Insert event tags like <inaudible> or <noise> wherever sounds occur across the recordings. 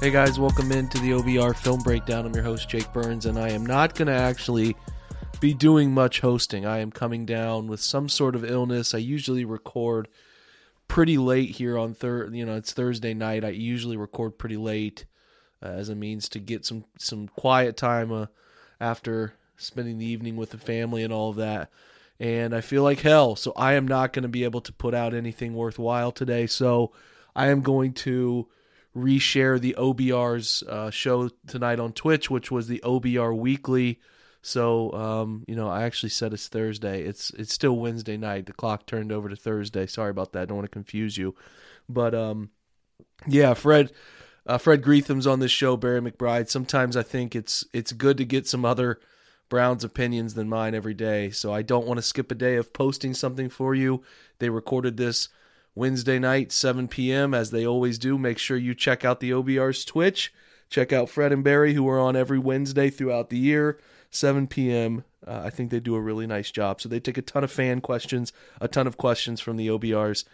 Hey guys, welcome into the OBR Film Breakdown. I'm your host, Jake Burns, and I am not going to actually be doing much hosting. I am coming down with some sort of illness. I usually record pretty late here on third. You know, it's Thursday night. I usually record pretty late uh, as a means to get some some quiet time uh, after spending the evening with the family and all of that. And I feel like hell, so I am not going to be able to put out anything worthwhile today. So I am going to reshare the OBR's uh, show tonight on Twitch, which was the OBR Weekly. So um, you know, I actually said it's Thursday. It's it's still Wednesday night. The clock turned over to Thursday. Sorry about that. I don't want to confuse you, but um, yeah, Fred. Uh, Fred Greetham's on this show. Barry McBride. Sometimes I think it's it's good to get some other Browns opinions than mine every day. So I don't want to skip a day of posting something for you. They recorded this Wednesday night, 7 p.m. as they always do. Make sure you check out the OBR's Twitch. Check out Fred and Barry, who are on every Wednesday throughout the year. 7 p.m. Uh, I think they do a really nice job. So they take a ton of fan questions, a ton of questions from the OBRs,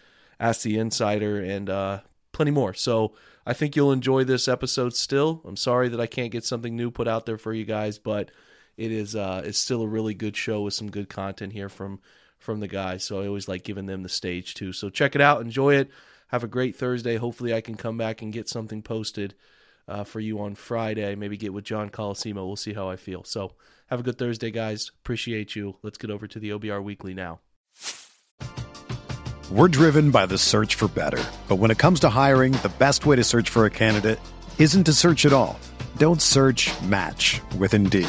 Ask the Insider, and uh, plenty more. So I think you'll enjoy this episode still. I'm sorry that I can't get something new put out there for you guys, but it is uh, it's still a really good show with some good content here from from the guys. So I always like giving them the stage too. So check it out, enjoy it. Have a great Thursday. Hopefully I can come back and get something posted uh, for you on Friday. Maybe get with John Colosimo. We'll see how I feel. So have a good Thursday, guys. Appreciate you. Let's get over to the OBR Weekly now. We're driven by the search for better. But when it comes to hiring, the best way to search for a candidate isn't to search at all. Don't search match with Indeed.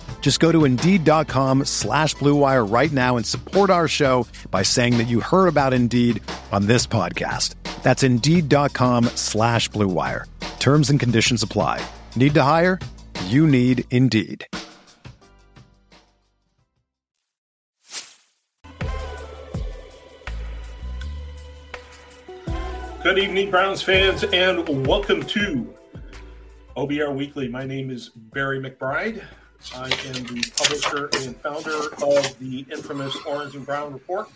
Just go to Indeed.com slash BlueWire right now and support our show by saying that you heard about Indeed on this podcast. That's Indeed.com slash BlueWire. Terms and conditions apply. Need to hire? You need Indeed. Good evening, Browns fans, and welcome to OBR Weekly. My name is Barry McBride. I am the publisher and founder of the infamous Orange and Brown Report.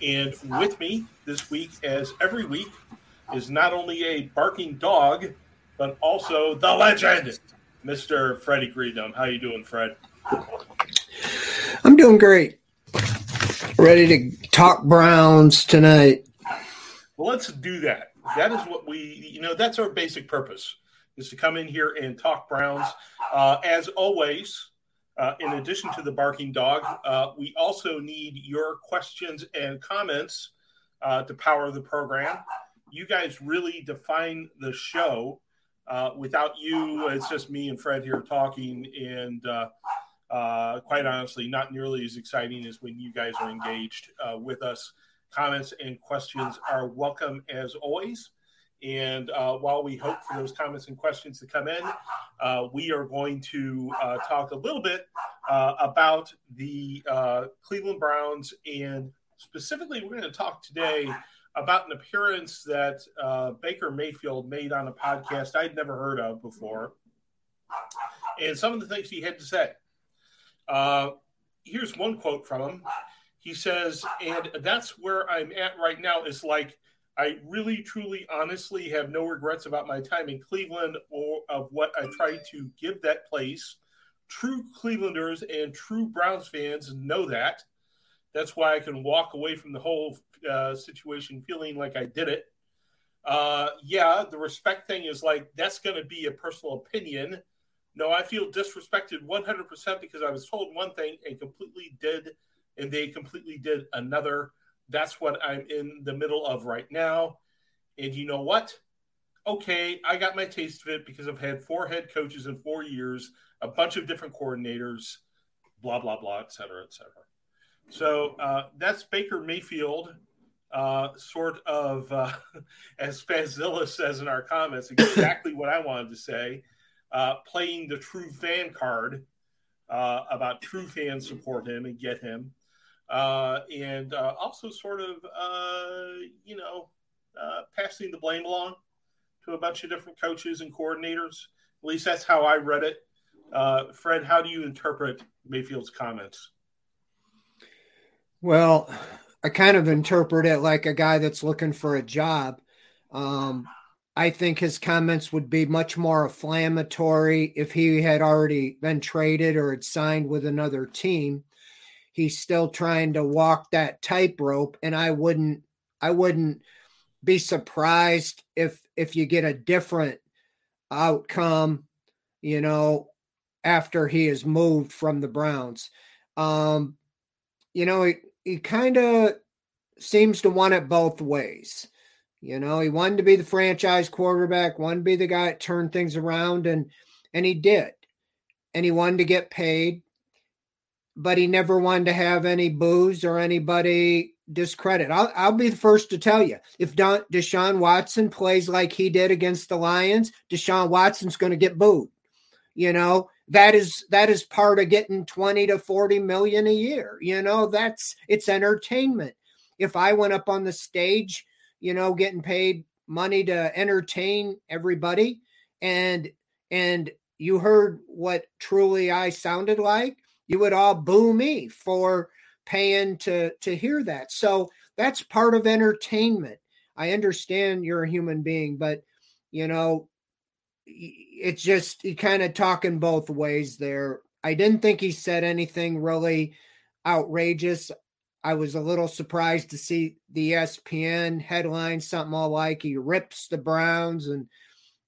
And with me this week, as every week, is not only a barking dog, but also the legend, Mr. Freddie Greetham. How you doing, Fred? I'm doing great. Ready to talk Browns tonight. Well, let's do that. That is what we, you know, that's our basic purpose is to come in here and talk Browns. Uh, as always, uh, in addition to the barking dog, uh, we also need your questions and comments uh, to power the program. You guys really define the show. Uh, without you, it's just me and Fred here talking, and uh, quite honestly, not nearly as exciting as when you guys are engaged with us. Comments and questions are welcome as always. And uh, while we hope for those comments and questions to come in, uh, we are going to uh, talk a little bit uh, about the uh, Cleveland Browns. And specifically, we're going to talk today about an appearance that uh, Baker Mayfield made on a podcast I'd never heard of before. And some of the things he had to say. here's one quote from him. He says, and that's where I'm at right now is like, I really, truly, honestly have no regrets about my time in Cleveland or of what I tried to give that place. True Clevelanders and true Browns fans know that. That's why I can walk away from the whole uh, situation feeling like I did it. Uh, yeah, the respect thing is like that's going to be a personal opinion. No, I feel disrespected 100% because I was told one thing and completely did, and they completely did another. That's what I'm in the middle of right now. And you know what? okay, I got my taste of it because I've had four head coaches in four years, a bunch of different coordinators, blah, blah, blah, et cetera, et cetera. So uh, that's Baker Mayfield, uh, sort of, uh, <laughs> as Spazilla says in our comments, exactly what I wanted to say, uh, playing the true fan card uh, about true fans support him and get him. Uh, and also sort of, you know, passing the blame along to a bunch of different coaches and coordinators. At least that's how I read it. Uh, Fred, how do you interpret Mayfield's comments? Well, I kind of interpret it like a guy that's looking for a job. Um, I think his comments would be much more inflammatory if he had already been traded or had signed with another team. He's still trying to walk that tightrope, and I wouldn't, I wouldn't be surprised if if you get a different outcome, you know, after he is moved from the Browns. Um, you know, he, he kind of seems to want it both ways. You know, he wanted to be the franchise quarterback, wanted to be the guy that turned things around, and and he did. And he wanted to get paid, but he never wanted to have any booze or anybody discredit. I'll, I'll be the first to tell you if Don, Deshaun Watson plays like he did against the Lions, Deshaun Watson's going to get booed. You know, that is that is part of getting 20 to 40 million a year. You know, that's it's entertainment. If I went up on the stage, you know, getting paid money to entertain everybody and and you heard what truly I sounded like, you would all boo me for paying to to hear that. So that's part of entertainment. I understand you're a human being, but you know, it's just kind of talking both ways there. I didn't think he said anything really outrageous. I was a little surprised to see the ESPN headline something all like he rips the Browns and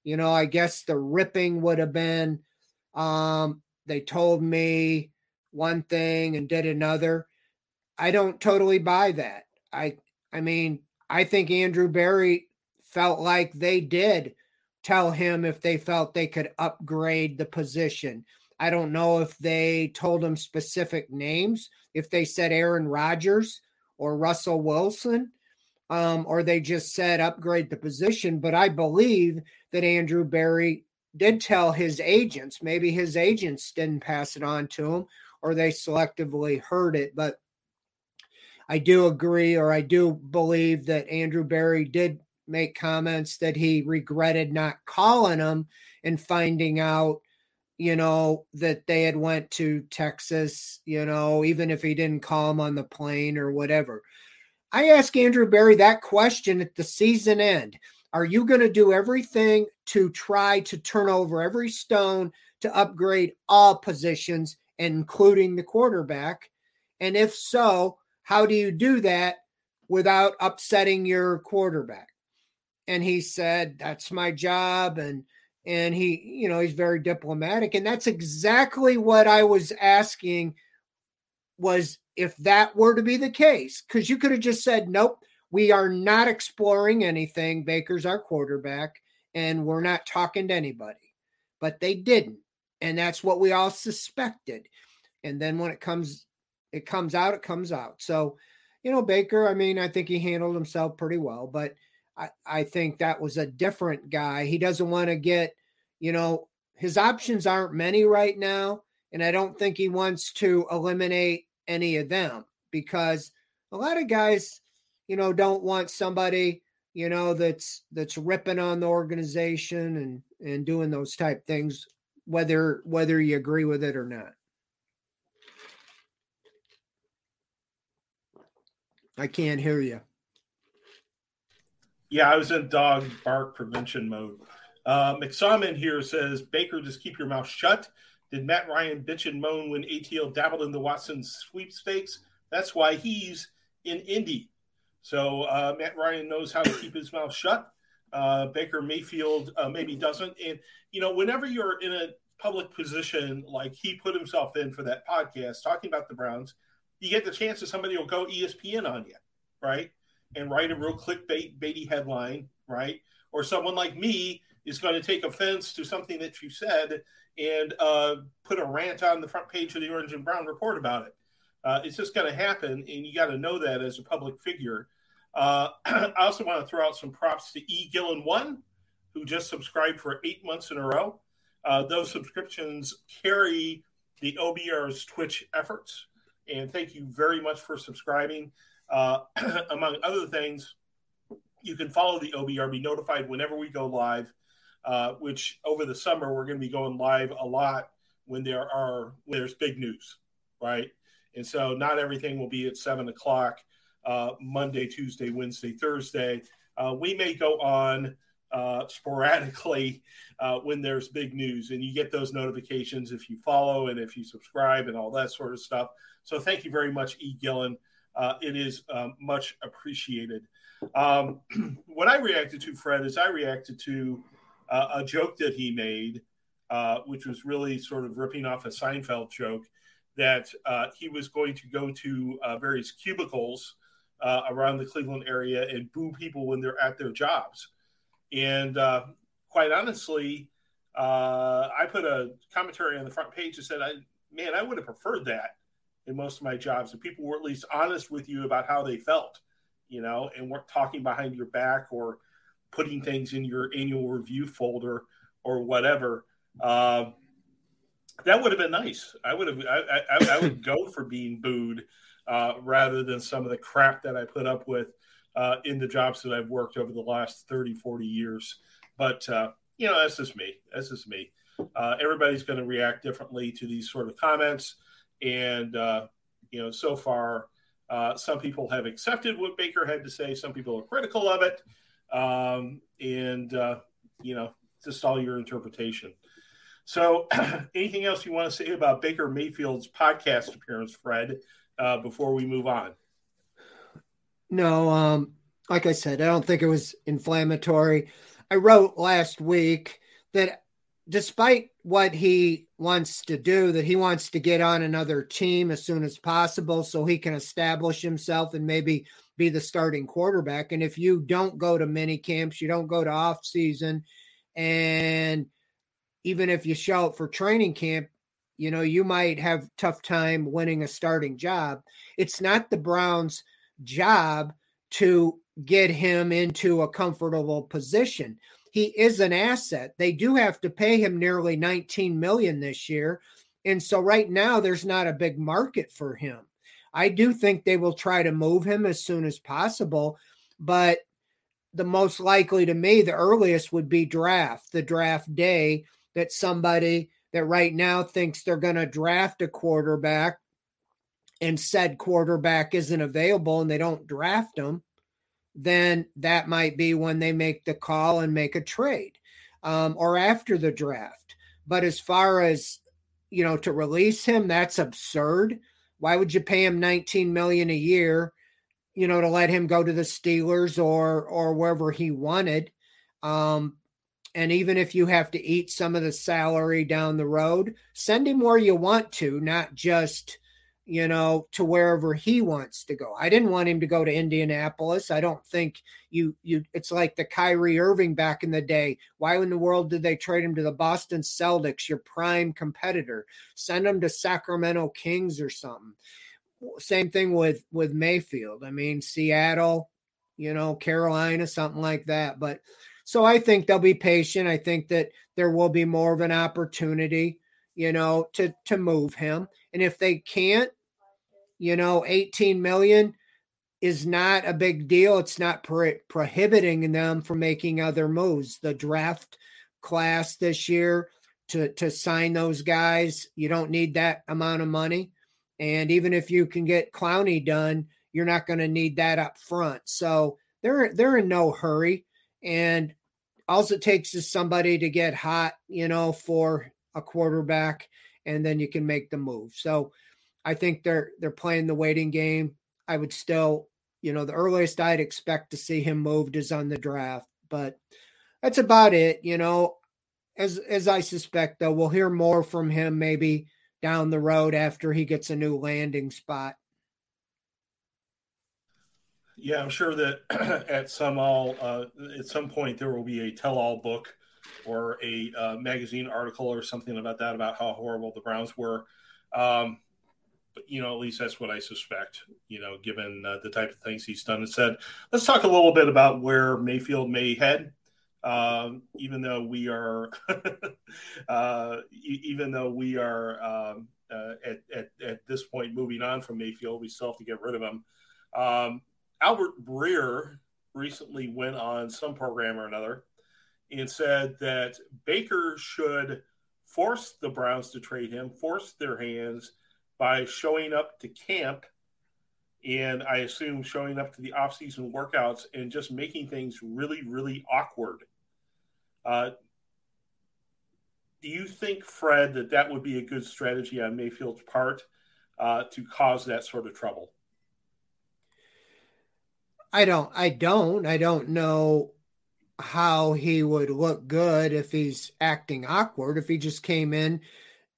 you know, I guess the ripping would have been um they told me one thing and did another. I don't totally buy that. I I mean, I think Andrew Berry felt like they did tell him if they felt they could upgrade the position. I don't know if they told him specific names, if they said Aaron Rodgers or Russell Wilson, um, or they just said upgrade the position. But I believe that Andrew Berry did tell his agents. Maybe his agents didn't pass it on to him, or they selectively heard it. But I do agree, or I do believe that Andrew Berry did make comments that he regretted not calling him and finding out, you know, that they had went to Texas, you know, even if he didn't call him on the plane or whatever. I asked Andrew Berry that question at the season end. Are you going to do everything to try to turn over every stone to upgrade all positions, including the quarterback? And if so, how do you do that without upsetting your quarterback? And he said, That's my job. And and he, you know, he's very diplomatic. And that's exactly what I was asking was if that were to be the case, because you could have just said, Nope, we are not exploring anything. Baker's our quarterback, and we're not talking to anybody. But they didn't. And that's what we all suspected. And then when it comes it comes out, it comes out. So, you know, Baker, I mean, I think he handled himself pretty well, but I, I think that was a different guy. He doesn't want to get, you know, his options aren't many right now. And I don't think he wants to eliminate any of them because a lot of guys, you know, don't want somebody, you know, that's that's ripping on the organization and and doing those type things, whether whether you agree with it or not. I can't hear you. Yeah, I was in dog bark prevention mode. Uh, here says, Baker, just keep your mouth shut. Did Matt Ryan bitch and moan when ATL dabbled in the Watson sweepstakes? That's why he's in Indy. So uh, Matt Ryan knows how to keep his mouth shut. Uh, Baker Mayfield uh, maybe doesn't. And, you know, whenever you're in a public position like he put himself in for that podcast talking about the Browns – you get the chance that somebody will go ESPN on you, right? And write a real clickbait baity headline, right? or someone like me is going to take offense to something that you said and uh, put a rant on the front page of the Orange and Brown report about it. Uh, it's just going to happen, and you got to know that as a public figure. Uh, <clears throat> I also want to throw out some props to E. Gillen One, who just subscribed for eight months in a row. Uh, those subscriptions carry the OBR's Twitch efforts, and thank you very much for subscribing. Uh, <clears throat> among other things, you can follow the OBR, be notified whenever we go live. Uh, which over the summer we're going to be going live a lot when there are when there's big news, right? And so not everything will be at seven o'clock uh, Monday, Tuesday, Wednesday, Thursday. Uh, we may go on uh, sporadically uh, when there's big news, and you get those notifications if you follow and if you subscribe and all that sort of stuff. So thank you very much, E. Gillen. Uh, it is um, much appreciated. Um, <clears throat> what I reacted to, Fred, is I reacted to uh, a joke that he made, which was really sort of ripping off a Seinfeld joke, that uh, he was going to go to uh, various cubicles uh, around the Cleveland area and boo people when they're at their jobs. And uh, quite honestly, I put a commentary on the front page that said, I, man, I would have preferred that in most of my jobs. If people were at least honest with you about how they felt, you know, and weren't talking behind your back or putting things in your annual review folder or whatever. Uh, that would have been nice. I would have. I, I, I would go for being booed uh, rather than some of the crap that I put up with uh, in the jobs that I've worked over the last 30, 40 years. But uh, you know, that's just me. That's just me. Uh, everybody's going to react differently to these sort of comments, and uh, you know, so far. some people have accepted what Baker had to say. Some people are critical of it um, and uh, you know, just all your interpretation. So, <clears throat> anything else you want to say about Baker Mayfield's podcast appearance, Fred, uh, before we move on? No, um, like I said, I don't think it was inflammatory. I wrote last week that despite what he wants to do, that he wants to get on another team as soon as possible so he can establish himself and maybe be the starting quarterback. And if you don't go to mini camps, you don't go to off season, and even if you show up for training camp, you know, you might have tough time winning a starting job. It's not the Browns' job to get him into a comfortable position. He is an asset. They do have to pay him nearly 19 million this year. And so right now there's not a big market for him. I do think they will try to move him as soon as possible, but the most likely to me, the earliest would be draft, the draft day that somebody that right now thinks they're going to draft a quarterback and said quarterback isn't available and they don't draft him, then that might be when they make the call and make a trade um, or after the draft. But as far as, you know, to release him, that's absurd. Why would you pay him 19 million a year, you know, to let him go to the Steelers or or wherever he wanted? Um, and even if you have to eat some of the salary down the road, send him where you want to, not just you know, to wherever he wants to go. I didn't want him to go to Indianapolis. I don't think you you it's like the Kyrie Irving back in the day. Why in the world did they trade him to the Boston Celtics, your prime competitor? Send him to Sacramento Kings or something. Same thing with with Mayfield. I mean, Seattle, you know, Carolina, something like that. But so I think they'll be patient. I think that there will be more of an opportunity, you know, to to move him. And if they can't, you know 18 million is not a big deal. It's not pro- prohibiting them from making other moves. The draft class this year to to sign those guys you don't need that amount of money. And even if you can get clowney done you're not going to need that up front. So they're they're in no hurry. And all it takes is somebody to get hot you know for a quarterback and then you can make the move so I think they're they're playing the waiting game. I would still, you know, the earliest I'd expect to see him moved is on the draft, but that's about it. You know, as as I suspect, though, we'll hear more from him maybe down the road after he gets a new landing spot. Yeah, I'm sure that <clears throat> at some all uh, at some point there will be a tell-all book or a uh, magazine article or something about that about how horrible the Browns were. Um, but you know, at least that's what I suspect. You know, given uh, the type of things he's done and said. Let's talk a little bit about where Mayfield may head. Um, even though we are, <laughs> uh, even though we are um, uh, at, at, at this point moving on from Mayfield, we still have to get rid of him. Um, Albert Breer recently went on some program or another and said that Baker should force the Browns to trade him, force their hands by showing up to camp and I assume showing up to the off-season workouts and just making things really, really awkward. Uh, do you think, Fred, that that would be a good strategy on Mayfield's part uh, to cause that sort of trouble? I don't. I don't. I don't know how he would look good if he's acting awkward. If he just came in,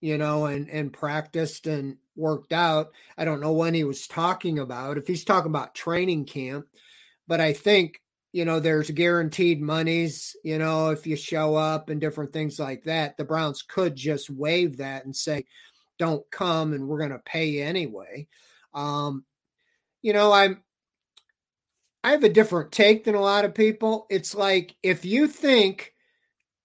you know, and and practiced and worked out. I don't know when he was talking about. If he's talking about training camp, but I think you know there's guaranteed monies. You know, if you show up and different things like that, the Browns could just waive that and say, "Don't come, and we're going to pay you anyway." Um, you know, I'm I have a different take than a lot of people. It's like if you think,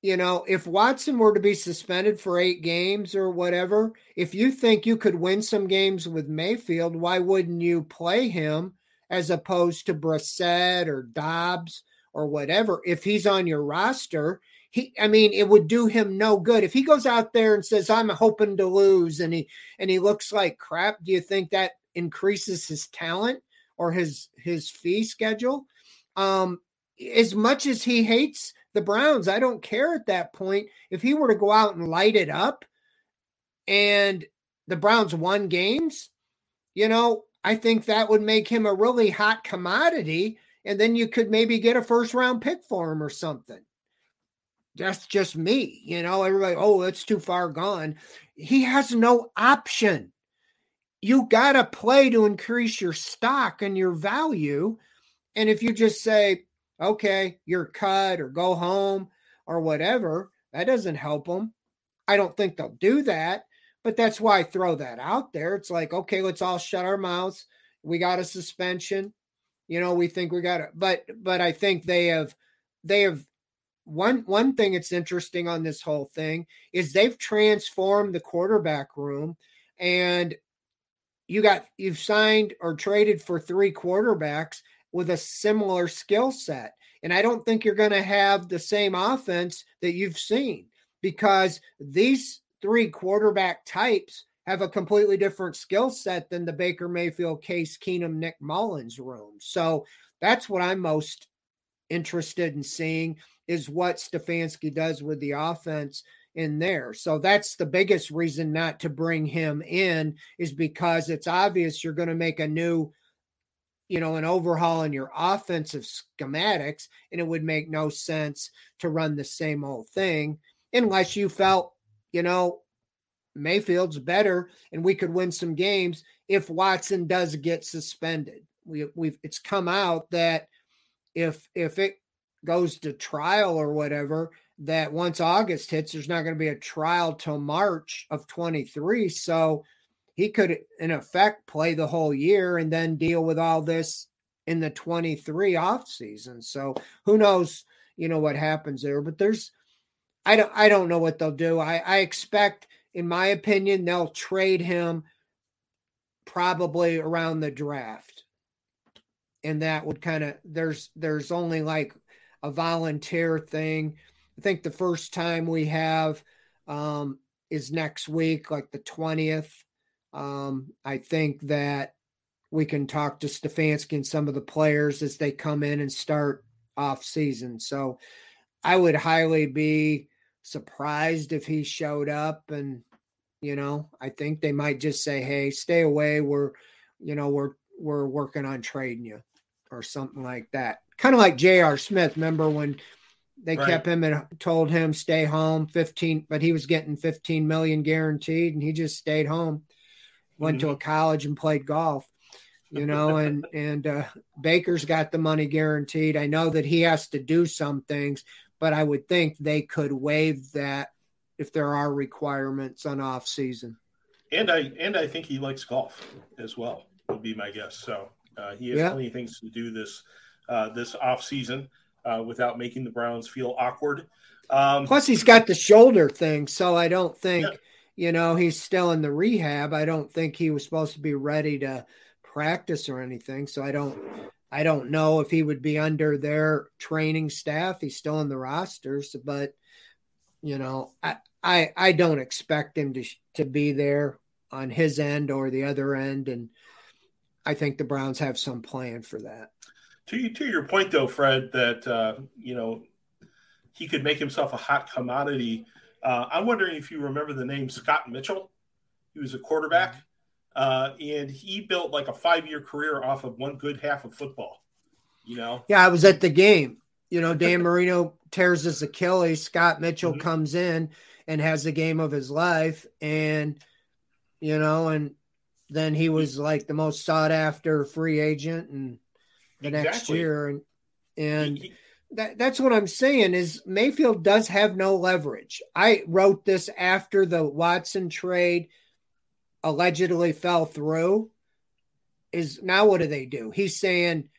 you know, if Watson were to be suspended for eight games or whatever, if you think you could win some games with Mayfield, why wouldn't you play him as opposed to Brissett or Dobbs or whatever? If he's on your roster, he I mean, it would do him no good. If he goes out there and says, I'm hoping to lose and he and he looks like crap, do you think that increases his talent? Or his his fee schedule. Um, as much as he hates the Browns, I don't care at that point. If he were to go out and light it up and the Browns won games, you know, I think that would make him a really hot commodity. And then you could maybe get a first round pick for him or something. That's just me. You know, everybody, oh, that's too far gone. He has no option you got to play to increase your stock and your value. And if you just say, okay, you're cut or go home or whatever, that doesn't help them. I don't think they'll do that, but that's why I throw that out there. It's like, okay, let's all shut our mouths. We got a suspension. You know, we think we got it, but but I think they have they have one one thing that's interesting on this whole thing is they've transformed the quarterback room and you got you've signed or traded for three quarterbacks with a similar skill set. And I don't think you're going to have the same offense that you've seen because these three quarterback types have a completely different skill set than the Baker Mayfield, Case Keenum, Nick Mullens room. So that's what I'm most interested in seeing is what Stefanski does with the offense in there. So that's the biggest reason not to bring him in is because it's obvious you're going to make a new you know an overhaul in your offensive schematics and it would make no sense to run the same old thing unless you felt you know Mayfield's better and we could win some games if Watson does get suspended. We we've it's come out that if if it goes to trial or whatever, that once August hits, there's not going to be a trial till March of 23. So he could, in effect, play the whole year and then deal with all this in the 23 off season. So who knows, you know, what happens there. But there's, I don't, I don't know what they'll do. I, I expect, in my opinion, they'll trade him probably around the draft. And that would kind of, there's, there's only like a volunteer thing I think the first time we have um, is next week, like the 20th. Um, I think that we can talk to Stefanski and some of the players as they come in and start off season. So I would highly be surprised if he showed up and you know, I think they might just say, "Hey, stay away. We're, you know, we're we're working on trading you," or something like that. Kind of like J.R. Smith. Remember when they right. kept him and told him stay home 15 but he was getting 15 million guaranteed and he just stayed home went mm-hmm. to a college and played golf you know, <laughs> and and uh, Baker's got the money guaranteed. I know that he has to do some things, but I would think they could waive that if there are requirements on off season. And I and I think he likes golf as well. Would be my guess. So uh, he has yeah. plenty of things to do this uh, this off season uh, without making the Browns feel awkward. Um, Plus, he's got the shoulder thing, so I don't think yeah. you know he's still in the rehab. I don't think he was supposed to be ready to practice or anything. So I don't I don't know if he would be under their training staff. He's still in the rosters, but you know, I I, I don't expect him to to be there on his end or the other end, and I think the Browns have some plan for that. To to your point, though, Fred, that uh, you know he could make himself a hot commodity. Uh, I'm wondering if you remember the name Scott Mitchell. He was a quarterback. Uh, and he built like a five year career off of one good half of football. You know? Yeah, I was at the game. You know, Dan Marino tears his Achilles. Scott Mitchell mm-hmm. comes in and has the game of his life. And, you know, and then he was like the most sought after free agent and the exactly. next year. And, and, he, he, that, that's what I'm saying is Mayfield does have no leverage. I wrote this after the Watson trade allegedly fell through is now what do they do? He's saying,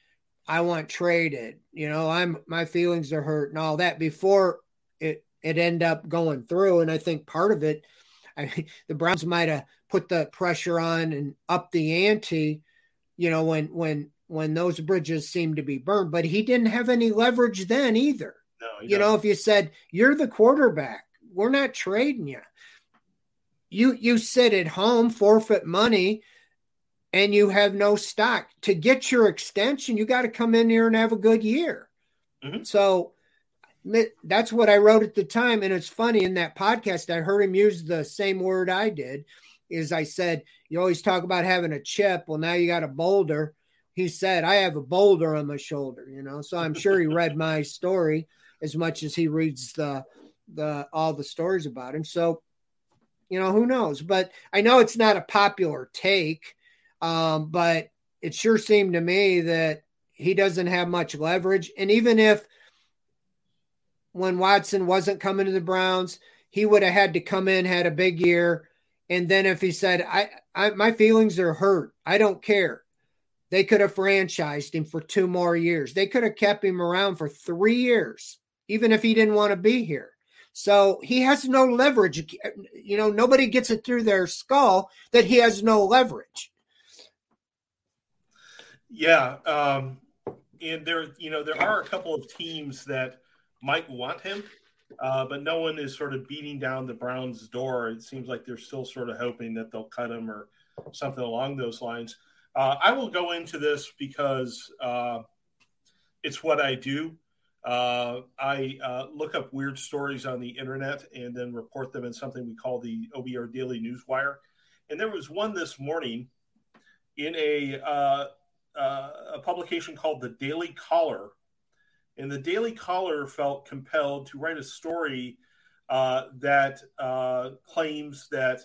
I want traded. You know, I'm my feelings are hurt and all that before it it end up going through. And I think part of it, I <laughs> the Browns might have put the pressure on and up the ante, you know, when when when those bridges seemed to be burned. But he didn't have any leverage then either. No, you doesn't. know, if you said you're the quarterback, we're not trading you you you sit at home, forfeit money, and you have no stock. To get your extension, you got to come in here and have a good year. Mm-hmm. So that's what I wrote at the time. And it's funny in that podcast, I heard him use the same word I did. Is I said, you always talk about having a chip. Well, now you got a boulder. He said, I have a boulder on my shoulder, you know. So I'm sure he read my story as much as he reads the the all the stories about him. So you know, who knows? But I know it's not a popular take, um, but it sure seemed to me that he doesn't have much leverage. And even if when Watson wasn't coming to the Browns, he would have had to come in, had a big year. And then if he said, I, I my feelings are hurt, I don't care. They could have franchised him for two more years. They could have kept him around for three years, even if he didn't want to be here. So he has no leverage. You know, nobody gets it through their skull that he has no leverage. Yeah. Um, and there, you know, there are a couple of teams that might want him, uh, but no one is sort of beating down the Browns' door. It seems like they're still sort of hoping that they'll cut him or something along those lines. Uh, I will go into this because uh, it's what I do. Uh, I uh, look up weird stories on the internet and then report them in something we call the OBR Daily Newswire. And there was one this morning in a, uh, uh a publication called the Daily Caller. And the Daily Caller felt compelled to write a story that claims that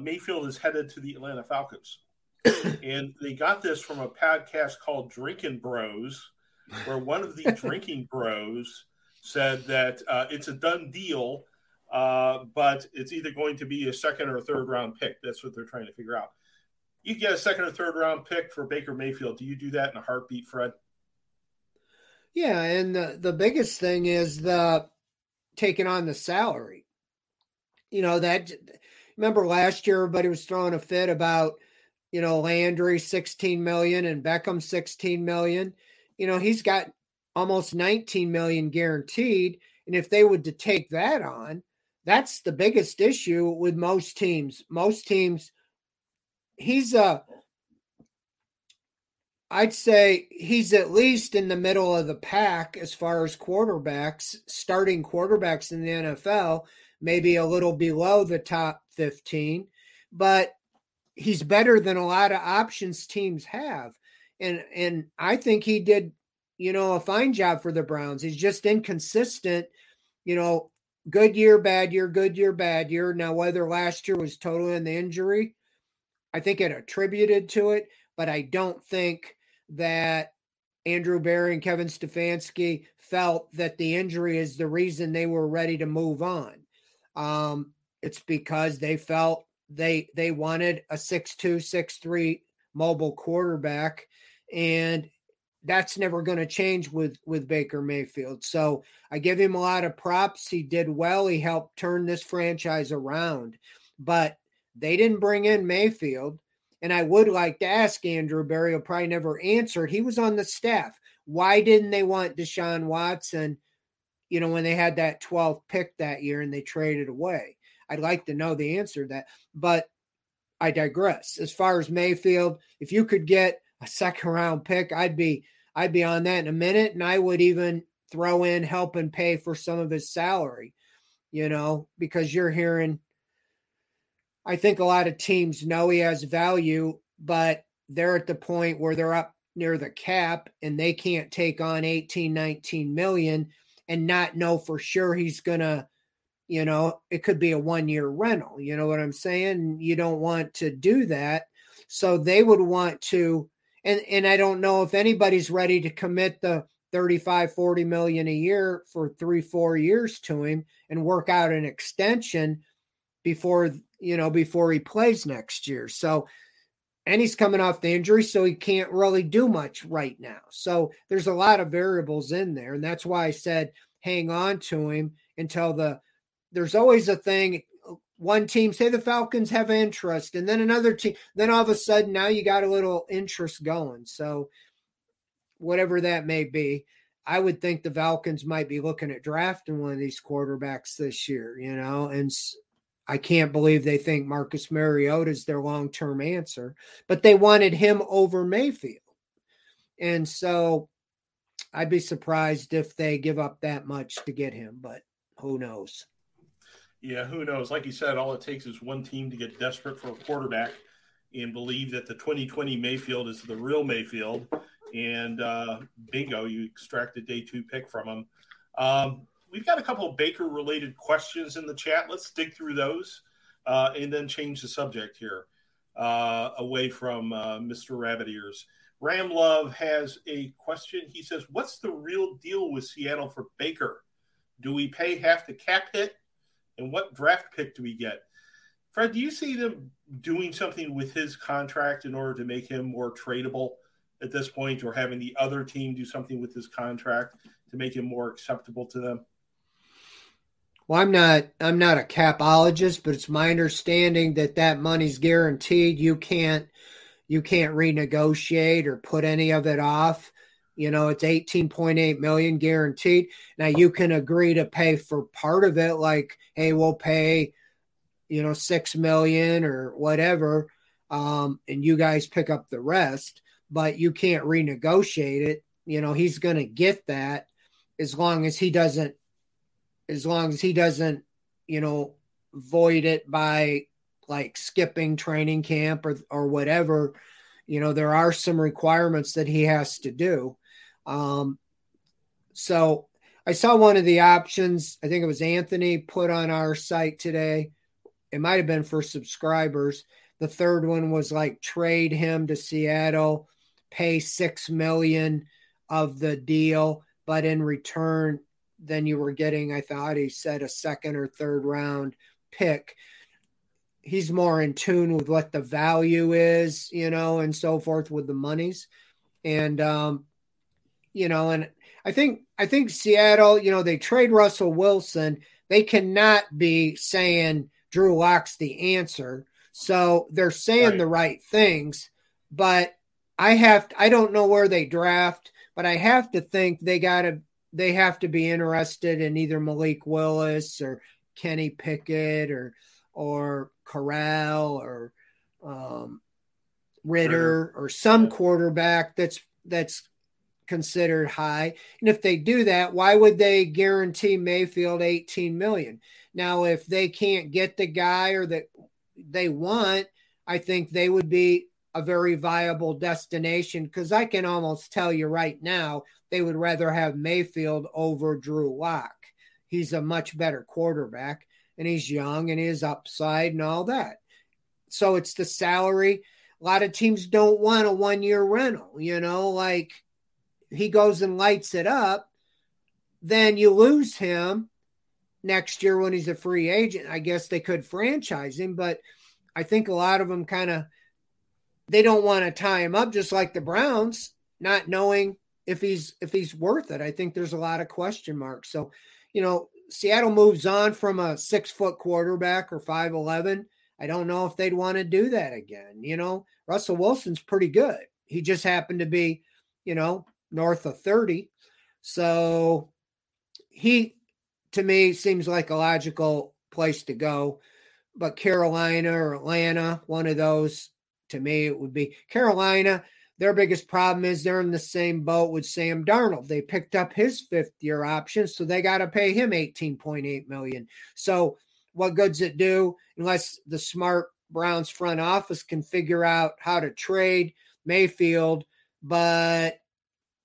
Mayfield is headed to the Atlanta Falcons. And they got this from a podcast called Drinking Bros where one of the <laughs> drinking bros said that uh, it's a done deal, uh, but it's either going to be a second or a third round pick. That's what they're trying to figure out. You get a second or third round pick for Baker Mayfield. Do you do that in a heartbeat, Fred? Yeah, and the, the biggest thing is the taking on the salary. You know that. Remember last year, everybody was throwing a fit about you know Landry 16 million and Beckham 16 million you know, he's got almost 19 million guaranteed. And if they would to take that on, that's the biggest issue with most teams. Most teams, he's a, I'd say he's at least in the middle of the pack as far as quarterbacks, starting quarterbacks in the NFL, maybe a little below the top 15, but he's better than a lot of options teams have and and I think he did, you know, a fine job for the Browns. He's just inconsistent, you know, good year, bad year, good year, bad year. Now, whether last year was totally in the injury, I think it attributed to it, but I don't think that Andrew Berry and Kevin Stefanski felt that the injury is the reason they were ready to move on. Um, it's because they felt they they wanted a six two six three mobile quarterback, and that's never going to change with with Baker Mayfield. So I give him a lot of props. He did well. He helped turn this franchise around, but they didn't bring in Mayfield. And I would like to ask Andrew Berry, will probably never answer. He was on the staff. Why didn't they want Deshaun Watson? You know, when they had that 12th pick that year and they traded away. I'd like to know the answer to that. But I digress. As far as Mayfield, if you could get a second round pick, I'd be I'd be on that in a minute, and I would even throw in help and pay for some of his salary. You know, because you're hearing. I think a lot of teams know he has value, but they're at the point where they're up near the cap and they can't take on 18, 19 million and not know for sure he's going to you know, it could be a one year rental. You know what I'm saying? You don't want to do that. So they would want to, and, and I don't know if anybody's ready to commit the 35, 40 million a year for three, four years to him and work out an extension before, you know, before he plays next year. So, and he's coming off the injury, so he can't really do much right now. So there's a lot of variables in there. And that's why I said hang on to him until the there's always a thing one team say the falcons have interest and then another team then all of a sudden now you got a little interest going. So whatever that may be i would think the falcons might be looking at drafting one of these quarterbacks this year you know and i can't believe they think marcus mariota is their long-term answer but they wanted him over mayfield. And so i'd be surprised if they give up that much to get him but who knows yeah, who knows? Like you said, all it takes is one team to get desperate for a quarterback and believe that the 2020 Mayfield is the real Mayfield, and uh, bingo, you extract a day two pick from him. Um, we've got a couple of Baker related questions in the chat. Let's dig through those uh, and then change the subject here uh, away from uh, Mr. Rabbit Ears. Ram Love has a question. He says, What's the real deal with Seattle for Baker? Do we pay half the cap hit and what draft pick do we get? Fred, do you see them doing something with his contract in order to make him more tradable at this point, or having the other team do something with his contract to make him more acceptable to them? Well, I'm not I'm not a capologist, but it's my understanding that that money's guaranteed. You can't you can't renegotiate or put any of it off. You know, it's 18.8 million guaranteed. Now you can agree to pay for part of it, like, hey, we'll pay, you know, six million or whatever. Um, and you guys pick up the rest, but you can't renegotiate it. You know, he's gonna get that as long as he doesn't as long as he doesn't, you know, void it by like skipping training camp or or whatever you know there are some requirements that he has to do um, so I saw one of the options. I think it was Anthony put on our site today. It might have been for subscribers. The third one was like trade him to Seattle, pay six million of the deal, but in return, then you were getting, I thought he said a second or third round pick. He's more in tune with what the value is, you know, and so forth with the monies. And um, you know, and I think I think Seattle, you know, they trade Russell Wilson. They cannot be saying Drew Lock's the answer. So they're saying right. the right things, but I have I don't know where they draft, but I have to think they got to they have to be interested in either Malik Willis or Kenny Pickett or or Corral or um, Ridder, Ridder or some quarterback that's that's considered high. And if they do that, why would they guarantee Mayfield 18 million? Now, if they can't get the guy or that they want, I think they would be a very viable destination because I can almost tell you right now they would rather have Mayfield over Drew Lock. He's a much better quarterback and he's young and his upside and all that. So it's the salary. a lot of teams don't want a one year rental, you know, like he goes and lights it up, then you lose him next year when he's a free agent. I guess they could franchise him, but I think a lot of them kind of they don't want to tie him up just like the Browns, not knowing if he's if he's worth it. I think there's a lot of question marks. So, you know, Seattle moves on from a six foot quarterback or five eleven. I don't know if they'd want to do that again. You know, Russell Wilson's pretty good. He just happened to be, you know, north of 30. So he to me seems like a logical place to go. But Carolina or Atlanta, one of those to me, it would be Carolina. Their biggest problem is they're in the same boat with Sam Darnold. They picked up his fifth year option, so they got to pay him 18.8 million. So what good's it do unless the smart Browns front office can figure out how to trade Mayfield, but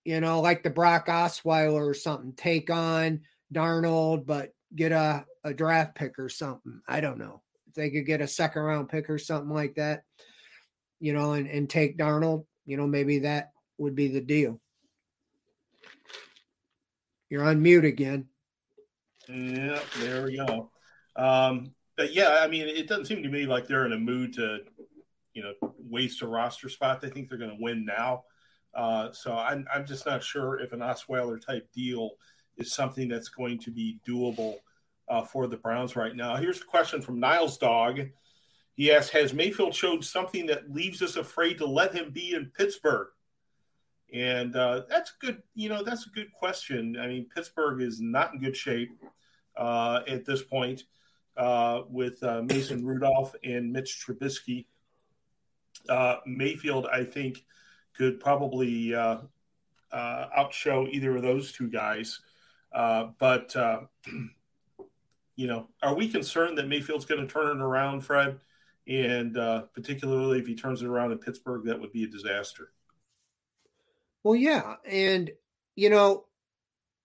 you know, like the Brock Osweiler or something, take on Darnold, but get a, a draft pick or something. I don't know. If they could get a second round pick or something like that, you know, and, and take Darnold, you know, maybe that would be the deal. You're on mute again. Yeah, there we go. Um, but yeah, I mean, it doesn't seem to me like they're in a mood to, you know, waste a roster spot. They think they're going to win now. Uh, so I'm, I'm just not sure if an Osweiler type deal is something that's going to be doable uh, for the Browns right now. Here's a question from Niles Dog. He asks, has Mayfield showed something that leaves us afraid to let him be in Pittsburgh? And uh, that's good. You know, that's a good question. I mean, Pittsburgh is not in good shape uh, at this point uh, with uh, Mason Rudolph and Mitch Trubisky. Uh, Mayfield, I think, could probably uh, outshow either of those two guys. but <clears throat> you know, are we concerned that Mayfield's going to turn it around, Fred? And uh, particularly if he turns it around in Pittsburgh, that would be a disaster. Well, yeah. And, you know,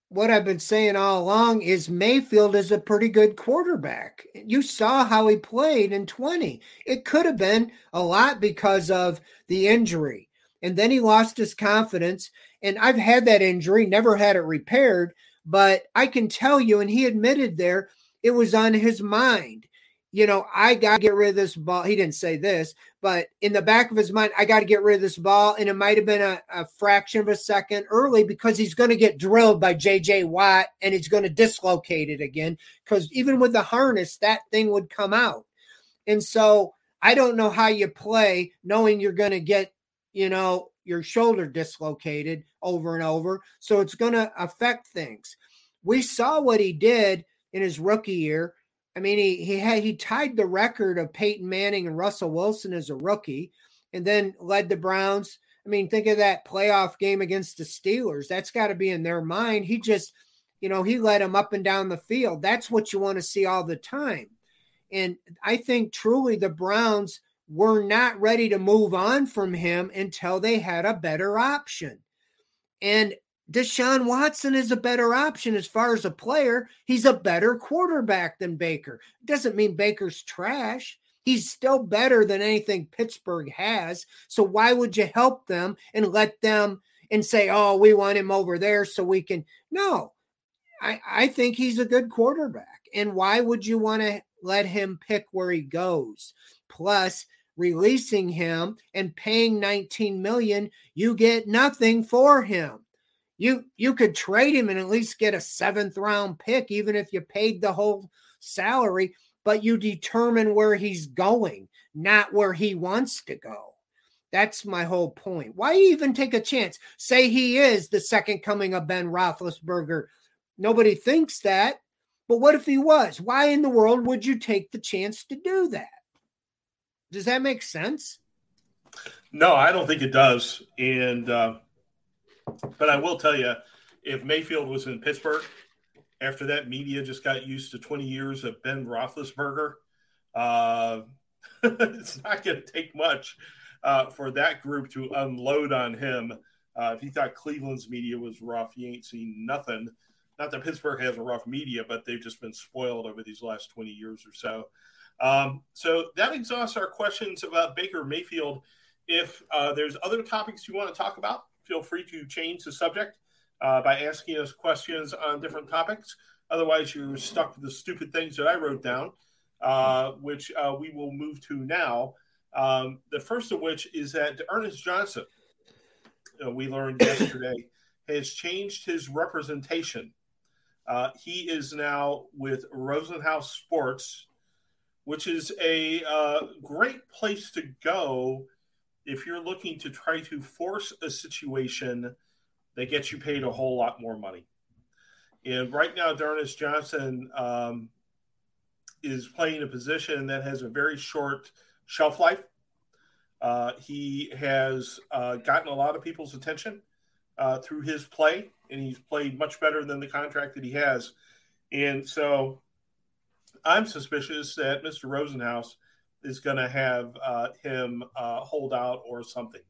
what I've been saying all along is Mayfield is a pretty good quarterback. You saw how he played in 20. It could have been a lot because of the injury. And then he lost his confidence. And I've had that injury, never had it repaired. But I can tell you, and he admitted there, it was on his mind you know, I got to get rid of this ball. He didn't say this, but in the back of his mind, I got to get rid of this ball. And it might have been a, a fraction of a second early because he's going to get drilled by JJ Watt and he's going to dislocate it again. Because even with the harness, that thing would come out. And so I don't know how you play knowing you're going to get, you know, your shoulder dislocated over and over. So it's going to affect things. We saw what he did in his rookie year I mean, he he had he tied the record of Peyton Manning and Russell Wilson as a rookie, and then led the Browns. I mean, think of that playoff game against the Steelers. That's got to be in their mind. He just, you know, he led them up and down the field. That's what you want to see all the time. And I think truly the Browns were not ready to move on from him until they had a better option. And Deshaun Watson is a better option as far as a player. He's a better quarterback than Baker. Doesn't mean Baker's trash. He's still better than anything Pittsburgh has. So why would you help them and let them and say, oh, we want him over there so we can? No, I, I think he's a good quarterback. And why would you want to let him pick where he goes? Plus, releasing him and paying 19 million, you get nothing for him. You you could trade him and at least get a seventh round pick, even if you paid the whole salary, but you determine where he's going, not where he wants to go. That's my whole point. Why even take a chance? Say he is the second coming of Ben Roethlisberger. Nobody thinks that. But what if he was? Why in the world would you take the chance to do that? Does that make sense? No, I don't think it does. And uh, but I will tell you, if Mayfield was in Pittsburgh, after that, media just got used to 20 years of Ben Roethlisberger. Uh, <laughs> it's not going to take much uh, for that group to unload on him. Uh, if he thought Cleveland's media was rough, he ain't seen nothing. Not that Pittsburgh has a rough media, but they've just been spoiled over these last 20 years or so. Um, so that exhausts our questions about Baker Mayfield If uh, there's other topics you want to talk about, feel free to change the subject uh, by asking us questions on different topics. Otherwise, you're stuck with the stupid things that I wrote down, uh, which uh, we will move to now. Um, the first of which is that Ernest Johnson, we learned yesterday, has changed his representation. Uh, he is now with Rosenhaus Sports, which is a uh, great place to go if you're looking to try to force a situation that gets you paid a whole lot more money. And right now, D'Ernest Johnson um, is playing a position that has a very short shelf life. Uh, he has uh, gotten a lot of people's attention uh, through his play, and he's played much better than the contract that he has. And so I'm suspicious that Mr. Rosenhaus is going to have uh, him uh, hold out or something,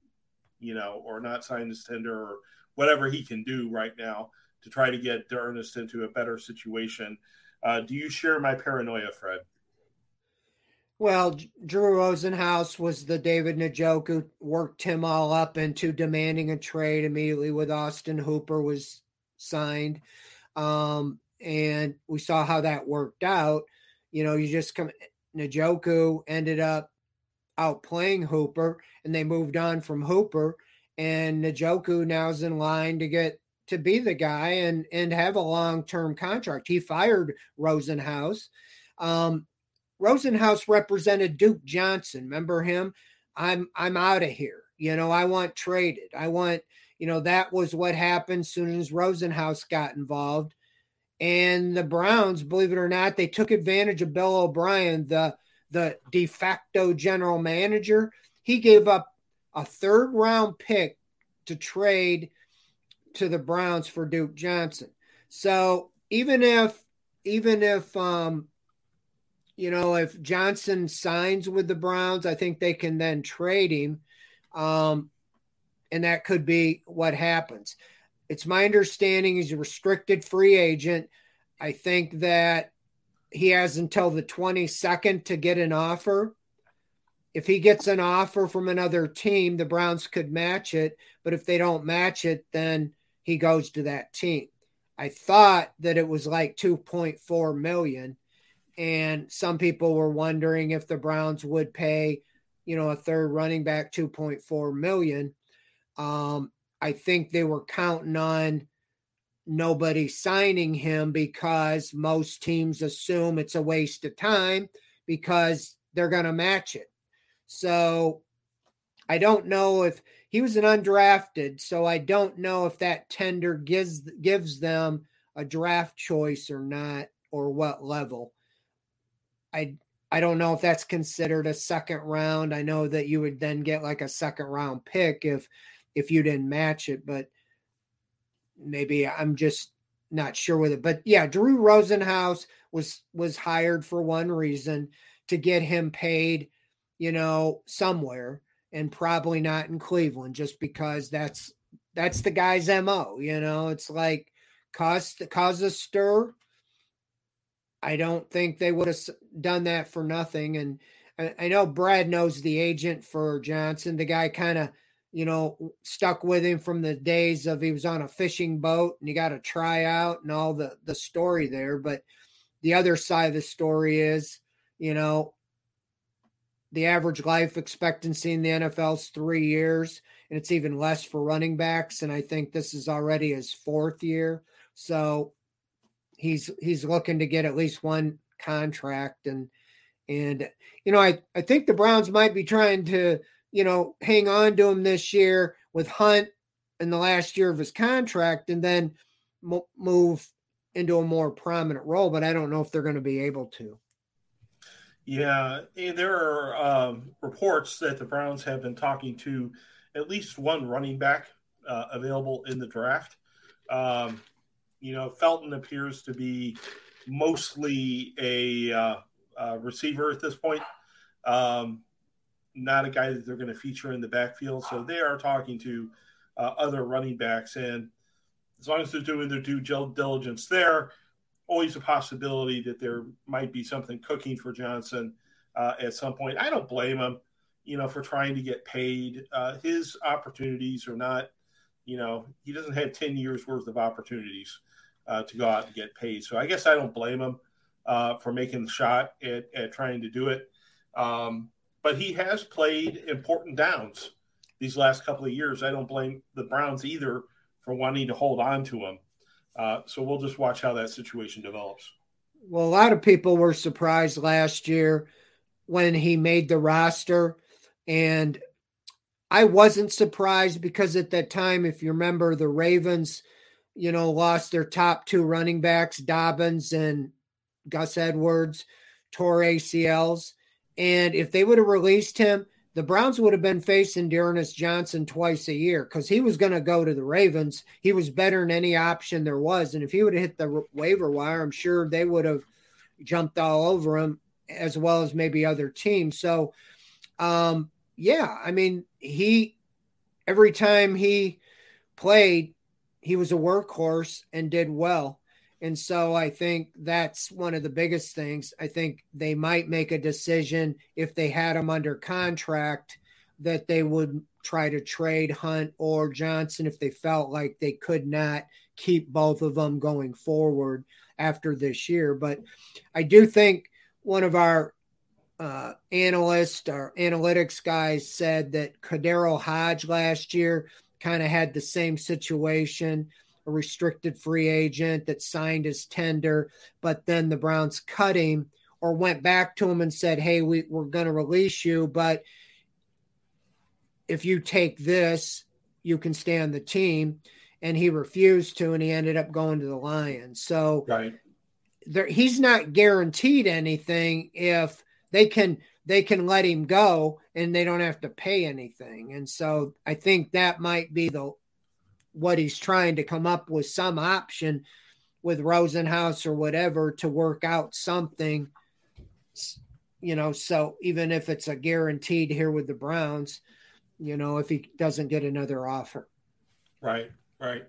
you know, or not sign his tender or whatever he can do right now to try to get Ernest into a better situation. Uh, do you share my paranoia, Fred? Well, Drew Rosenhaus was the David Njoku, worked him all up into demanding a trade immediately with Austin Hooper was signed. Um, and we saw how that worked out. You know, you just come Njoku ended up outplaying Hooper and they moved on from Hooper. And Njoku now is in line to get to be the guy and and have a long term contract. He fired Rosenhaus. Um, Rosenhaus represented Duke Johnson. Remember him? I'm I'm out of here. You know, I want traded. I want, you know, that was what happened soon as Rosenhaus got involved. And the Browns, believe it or not, they took advantage of Bill O'Brien, the the de facto general manager. He gave up a third round pick to trade to the Browns for Duke Johnson. So even if even if um you know, if Johnson signs with the Browns, I think they can then trade him. Um, and that could be what happens. It's my understanding he's a restricted free agent. I think that he has until the 22nd to get an offer. If he gets an offer from another team, the Browns could match it. But if they don't match it, then he goes to that team. I thought that it was like 2.4 million and some people were wondering if the Browns would pay, you know, a third running back 2.4 million. Um, I think they were counting on nobody signing him because most teams assume it's a waste of time because they're going to match it. So I don't know if he was an undrafted, so I don't know if that tender gives gives them a draft choice or not or what level. I I don't know if that's considered a second round. I know that you would then get like a second round pick if if you didn't match it, but maybe I'm just not sure with it. But yeah, Drew Rosenhaus was was hired for one reason to get him paid, you know, somewhere and probably not in Cleveland just because that's that's the guy's MO, you know. It's like cause cause a stir, I don't think they would have done that for nothing. And I, I know Brad knows the agent for Johnson. The guy kind of, you know, stuck with him from the days of he was on a fishing boat and he got a tryout and all the the story there. But the other side of the story is, you know, the average life expectancy in the NFL is three years, and it's even less for running backs. And I think this is already his fourth year. So he's he's looking to get at least one contract and and you know I I think the Browns might be trying to you know hang on to him this year with Hunt in the last year of his contract and then move into a more prominent role but I don't know if they're going to be able to. Yeah, there are um, reports that the Browns have been talking to at least one running back uh, available in the draft. Um, you know, Felton appears to be mostly a uh, uh, receiver at this point, um, not a guy that they're going to feature in the backfield. So they are talking to uh, other running backs, and as long as they're doing their due diligence there, always a possibility that there might be something cooking for Johnson uh, at some point. I don't blame him. you know, for trying to get paid. Uh, his opportunities are not, you know, he doesn't have 10 years worth of opportunities uh, to go out and get paid. So I guess I don't blame him uh, for making the shot at, at trying to do it. Um, but he has played important downs these last couple of years. I don't blame the Browns either for wanting to hold on to him. Uh, so we'll just watch how that situation develops. Well, a lot of people were surprised last year when he made the roster. And I wasn't surprised because at that time, if you remember, the Ravens, you know, lost their top two running backs, Dobbins and Gus Edwards, tore ACLs. And if they would have released him, the Browns would have been facing D'Ernest Johnson twice a year because he was going to go to the Ravens. He was better than any option there was. And if he would have hit the waiver wire, I'm sure they would have jumped all over him as well as maybe other teams. So, um, yeah, I mean, he, every time he played, he was a workhorse and did well. And so I think that's one of the biggest things. I think they might make a decision if they had him under contract that they would try to trade Hunt or Johnson if they felt like they could not keep both of them going forward after this year. But I do think one of our uh, analysts or analytics guys said that KhaDarel Hodge last year kind of had the same situation a restricted free agent that signed his tender, but then the Browns cut him or went back to him and said, Hey, we, we're going to release you, but if you take this, you can stay on the team. And he refused to, and he ended up going to the Lions. So right. there, he's not guaranteed anything if they can they can let him go and they don't have to pay anything. And so I think that might be the what he's trying to come up with some option with Rosenhaus or whatever to work out something. You know, so even if it's a guaranteed here with the Browns, you know, if he doesn't get another offer. Right, right.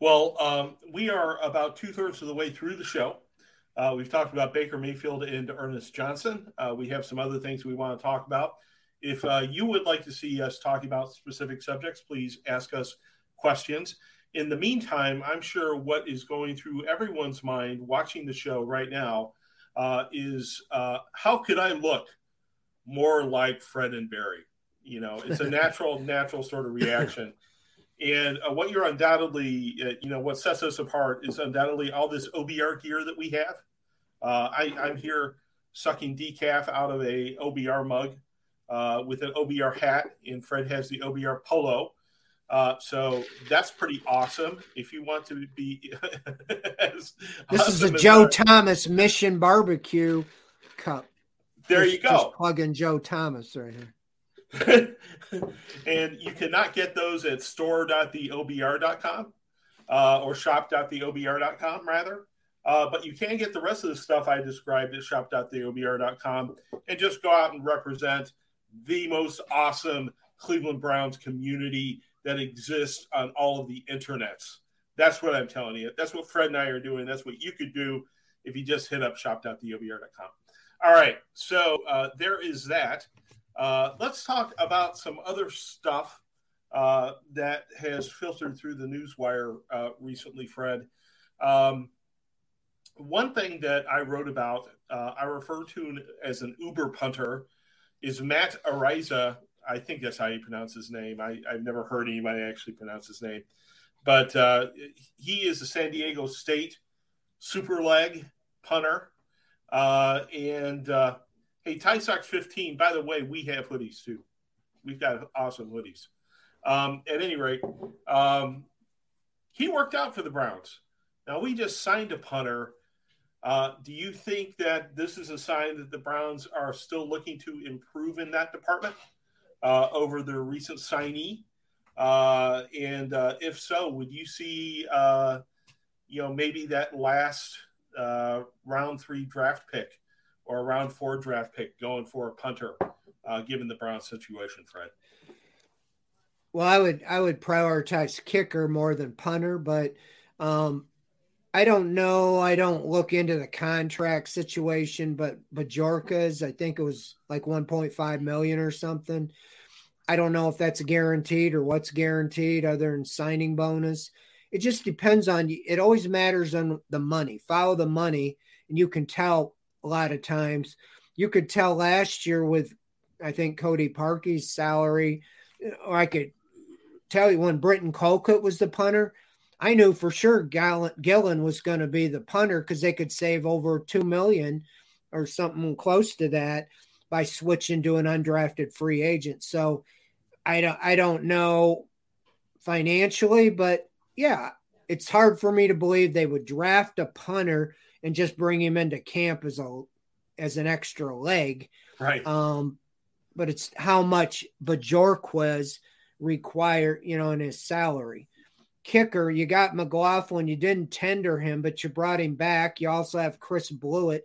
Well, um, we are about two thirds of the way through the show. Uh, we've talked about Baker Mayfield and Ernest Johnson. Uh, we have some other things we want to talk about. If uh, you would like to see us talking about specific subjects, please ask us questions. In the meantime, I'm sure what is going through everyone's mind watching the show right now uh, is uh, how could I look more like Fred and Barry? You know, it's a natural, <laughs> natural sort of reaction. And uh, what you're undoubtedly, uh, you know, what sets us apart is undoubtedly all this OBR gear that we have. Uh, I, I'm here sucking decaf out of a OBR mug uh, with an OBR hat, and Fred has the OBR polo. Uh, so that's pretty awesome. If you want to be, <laughs> this awesome is a Joe. Thomas Mission Barbecue cup. There just, you go. Just plugging Joe Thomas right here. <laughs> and you cannot get those at store.theobr.com uh, or shop.theobr.com rather. Uh, but you can get the rest of the stuff I described at shop.theobr.com and just go out and represent the most awesome Cleveland Browns community that exists on all of the internets. That's what I'm telling you. That's what Fred and I are doing. That's what you could do if you just hit up shop.theobr.com. All right. So uh, there is that. Uh, let's talk about some other stuff uh, that has filtered through the newswire uh, recently, Fred. Um, one thing that I wrote about, uh, I refer to as an Uber punter, is Matt Araiza I think that's how you pronounce his name. I, have never heard anybody actually pronounce his name, but uh, he is a San Diego State super leg punter. Uh, and uh, hey, Sox 15, by the way, we have hoodies too. We've got awesome hoodies. Um, at any rate, um, he worked out for the Browns. Now, we just signed a punter. Uh, do you think that this is a sign that the Browns are still looking to improve in that department? Uh, over their recent signee? Uh, and uh, if so, would you see, uh, you know, maybe that last uh, round three draft pick or round four draft pick going for a punter, uh, given the Browns situation, Fred? Well, I would I would prioritize kicker more than punter, but um, I don't know. I don't look into the contract situation, but Bojorquez's, I think it was like 1.5 million or something. I don't know if that's guaranteed or what's guaranteed other than signing bonus. It just depends on you. it always matters on the money. Follow the money, and you can tell a lot of times. You could tell last year with I think Cody Parkey's salary, or I could tell you when Britton Colquitt was the punter, I knew for sure Gillan was going to be the punter because they could save over two million or something close to that by switching to an undrafted free agent. So I don't I don't know financially, but yeah, it's hard for me to believe they would draft a punter and just bring him into camp as a as an extra leg. Right. Um, but it's how much Bojorquez require, you know, in his salary. Kicker, you got McLaughlin, you didn't tender him, but you brought him back. You also have Chris Blewitt.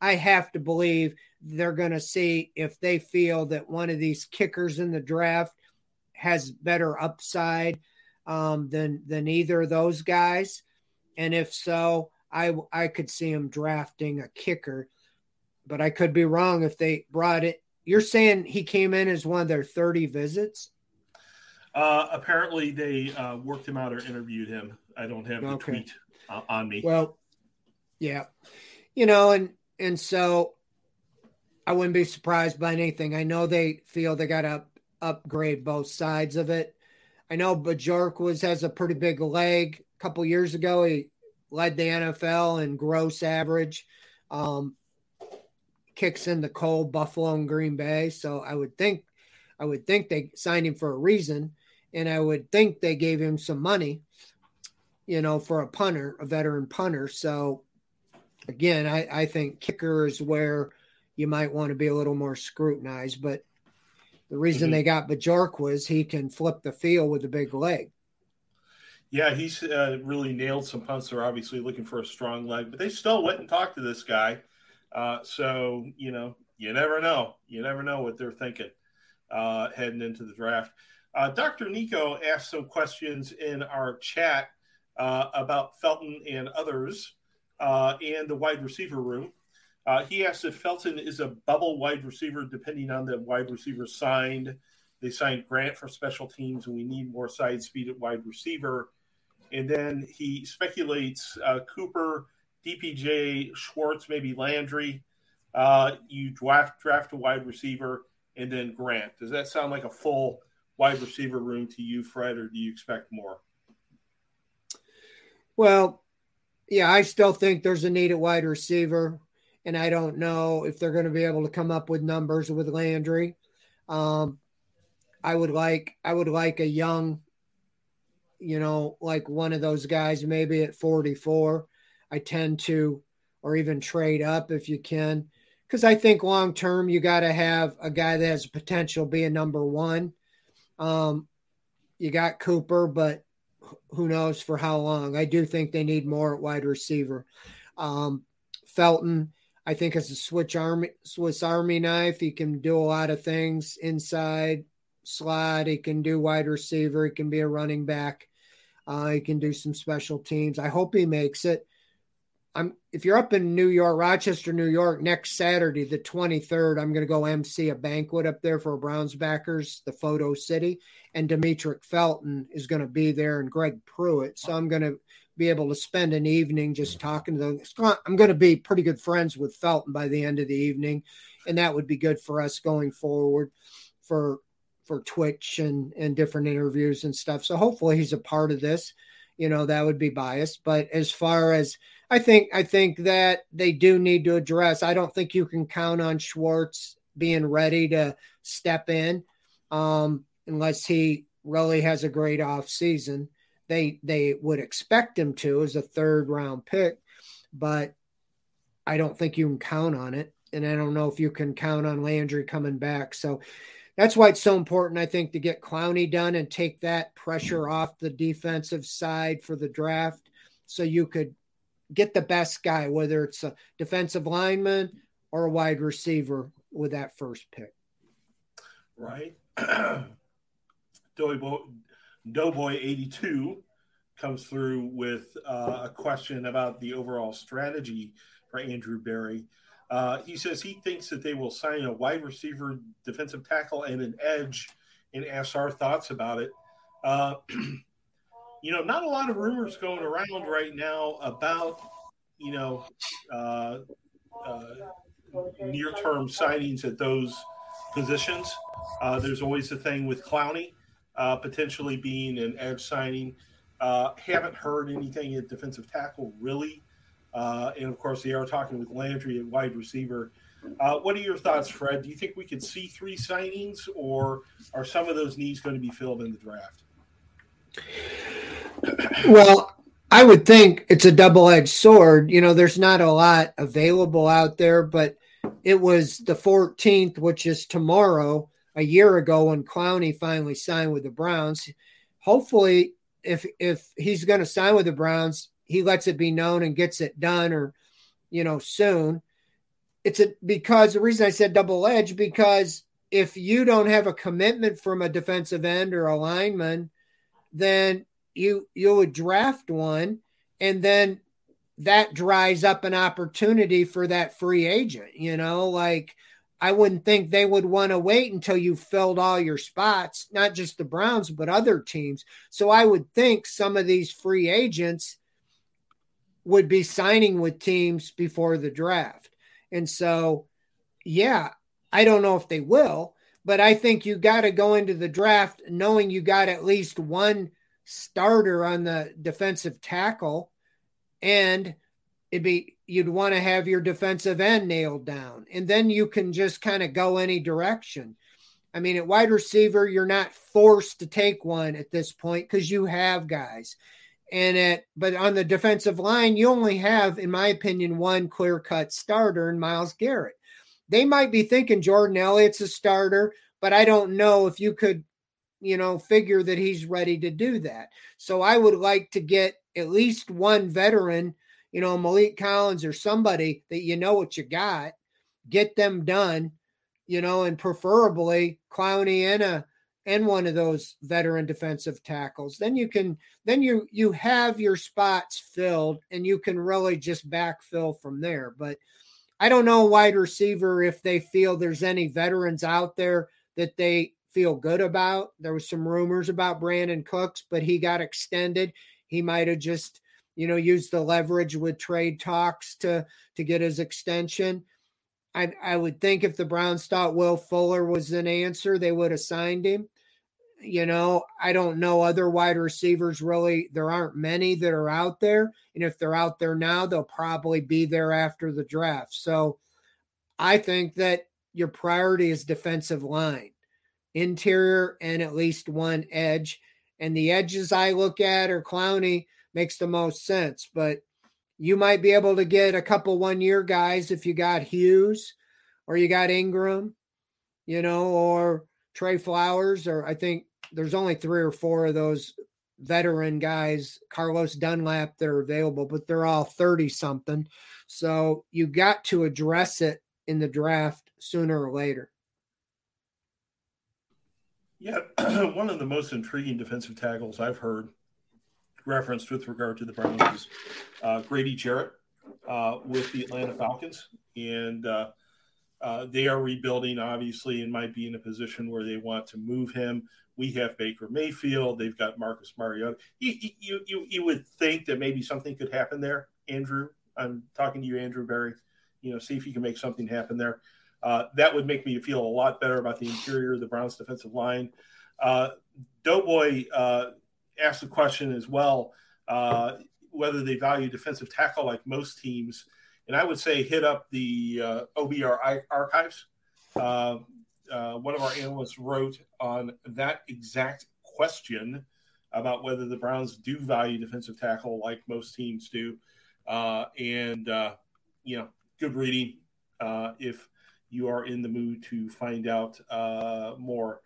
I have to believe they're going to see if they feel that one of these kickers in the draft has better upside um, than than either of those guys, and if so, I I could see him drafting a kicker, but I could be wrong if they brought it. You're saying he came in as one of their 30 visits? Uh, apparently, they uh, worked him out or interviewed him. I don't have the okay. tweet uh, on me. Well, yeah, you know, and and so I wouldn't be surprised by anything. I know they feel they got to upgrade both sides of it. I know Bojorquez has a pretty big leg. A couple years ago, he led the NFL in gross average. Um, kicks in the cold Buffalo and Green Bay. So I would think, I would think they signed him for a reason, and I would think they gave him some money, you know, for a punter, a veteran punter. So again, I, I think kicker is where you might want to be a little more scrutinized. But the reason mm-hmm. they got Bajork was he can flip the field with a big leg. Yeah, he's uh, really nailed some punts. They're obviously looking for a strong leg, but they still went and talked to this guy. Uh, so, you know, you never know. You never know what they're thinking uh, heading into the draft. Uh, Dr. Nico asked some questions in our chat uh, about Felton and others uh, and the wide receiver room. Uh, he asked if Felton is a bubble wide receiver, depending on the wide receiver signed. They signed Grant for special teams, and we need more side speed at wide receiver. And then he speculates uh, Cooper, DPJ, Schwartz, maybe Landry. Uh, you draft draft a wide receiver, and then Grant. Does that sound like a full wide receiver room to you, Fred, or do you expect more? Well, yeah, I still think there's a need at wide receiver and I don't know if they're going to be able to come up with numbers with Landry. Um, I would like I would like a young, you know, like one of those guys maybe at 44. I tend to, or even trade up if you can, because I think long term you got to have a guy that has potential being number one. Um, you got Cooper, but who knows for how long? I do think they need more at wide receiver. Um, Felton, I think is a switch army Swiss Army knife, he can do a lot of things inside slot. He can do wide receiver. He can be a running back. Uh, he can do some special teams. I hope he makes it. I'm if you're up in New York, Rochester, New York, next Saturday, the 23rd, I'm going to go MC a banquet up there for Browns backers, the Photo City, and Demetric Felton is going to be there, and Greg Pruitt. So I'm going to be able to spend an evening just talking to them. I'm going to be pretty good friends with Felton by the end of the evening, and that would be good for us going forward for for Twitch and and different interviews and stuff. So hopefully he's a part of this. You know, that would be biased, but as far as I think I think that they do need to address. I don't think you can count on Schwartz being ready to step in um, unless he really has a great off season they they would expect him to as a third round pick, but I don't think you can count on it. And I don't know if you can count on Landry coming back. So that's why it's so important, I think, to get Clowney done and take that pressure off the defensive side for the draft so you could get the best guy, whether it's a defensive lineman or a wide receiver with that first pick. Right. <clears throat> Doughboy 82 comes through with uh, a question about the overall strategy for Andrew Berry. Uh, he says he thinks that they will sign a wide receiver, defensive tackle, and an edge, and asks our thoughts about it. Uh, <clears throat> you know, not a lot of rumors going around right now about, you know, uh, uh, near term signings at those positions. Uh, there's always the thing with Clowney uh, potentially being an edge signing. Uh, haven't heard anything at defensive tackle really. Uh, and of course, they are talking with Landry at wide receiver. What are your thoughts, Fred? Do you think we could see three signings, or are some of those needs going to be filled in the draft? Well, I would think it's a double edged sword. You know, there's not a lot available out there, but it was the 14th, which is tomorrow, a year ago when Clowney finally signed with the Browns. Hopefully, if if he's going to sign with the Browns, he lets it be known and gets it done, or you know, soon. It's a because the reason I said double edge because if you don't have a commitment from a defensive end or a lineman, then you you would draft one and then that dries up an opportunity for that free agent you know? Like i wouldn't think they would want to wait until you filled all your spots not just the browns but other teams. So i would think some of these free agents would be signing with teams before the draft. And so yeah i don't know if they will but i think you got to go into the draft knowing you got at least one starter on the defensive tackle, and it'd be you'd want to have your defensive end nailed down, and then you can just kind of go any direction. I mean, at wide receiver, you're not forced to take one at this point because you have guys. And at but on the defensive line, you only have, in my opinion, one clear cut starter in Myles Garrett. They might be thinking Jordan Elliott's a starter, but I don't know if you could you know, figure that he's ready to do that. So I would like to get at least one veteran, you know, Maliek Collins or somebody that you know what you got, get them done, you know, and preferably Clowney and a and one of those veteran defensive tackles. Then you can then you you have your spots filled and you can really just backfill from there. But I don't know wide receiver if they feel there's any veterans out there that they feel good about. There was some rumors about Brandin Cooks, but he got extended. He might have just, you know, used the leverage with trade talks to to get his extension. I I would think if the Browns thought Will Fuller was an answer, they would have signed him. You know, I don't know other wide receivers really. There aren't many that are out there. And if they're out there now, they'll probably be there after the draft. So I think that your priority is defensive line interior and at least one edge. And the edges I look at are Clowney makes the most sense, but you might be able to get a couple one year guys if you got Hughes or you got Ingram, you know, or Trey Flowers, or I think there's only three or four of those veteran guys, Carlos Dunlap, that are available, but they're all 30 something. So you got to address it in the draft sooner or later. Yeah, <clears throat> one of the most intriguing defensive tackles I've heard referenced with regard to the Browns is uh, Grady Jarrett uh, with the Atlanta Falcons, and uh, uh, they are rebuilding, obviously, and might be in a position where they want to move him. We have Baker Mayfield. They've got Marcus Mariota. You, you, you, you would think that maybe something could happen there, Andrew. I'm talking to you, Andrew Berry. You know, see if you can make something happen there. Uh, that would make me feel a lot better about the interior of the Browns defensive line. Uh, Doughboy uh, asked a question as well uh, whether they value defensive tackle like most teams. And I would say hit up the uh, OBR archives. Uh, one of our analysts wrote on that exact question about whether the Browns do value defensive tackle like most teams do. and, you know, good reading. if you are in the mood to find out uh, more.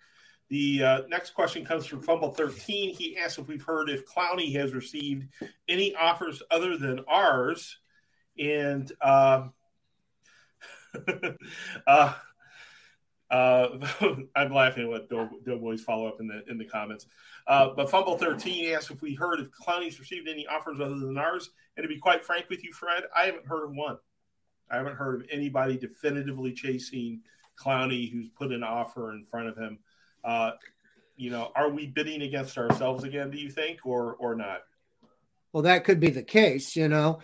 The uh, next question comes from Fumble 13. He asks if we've heard if Clowney has received any offers other than ours. And <laughs> uh, uh, <laughs> I'm laughing at what Doughboys follow up in the in the comments. Uh, but Fumble 13 asked if we heard if Clowney's received any offers other than ours. And to be quite frank with you, Fred, I haven't heard of one. I haven't heard of anybody definitively chasing Clowney who's put an offer in front of him. Uh, you know, are we bidding against ourselves again? Do you think, or or not? Well, that could be the case. You know,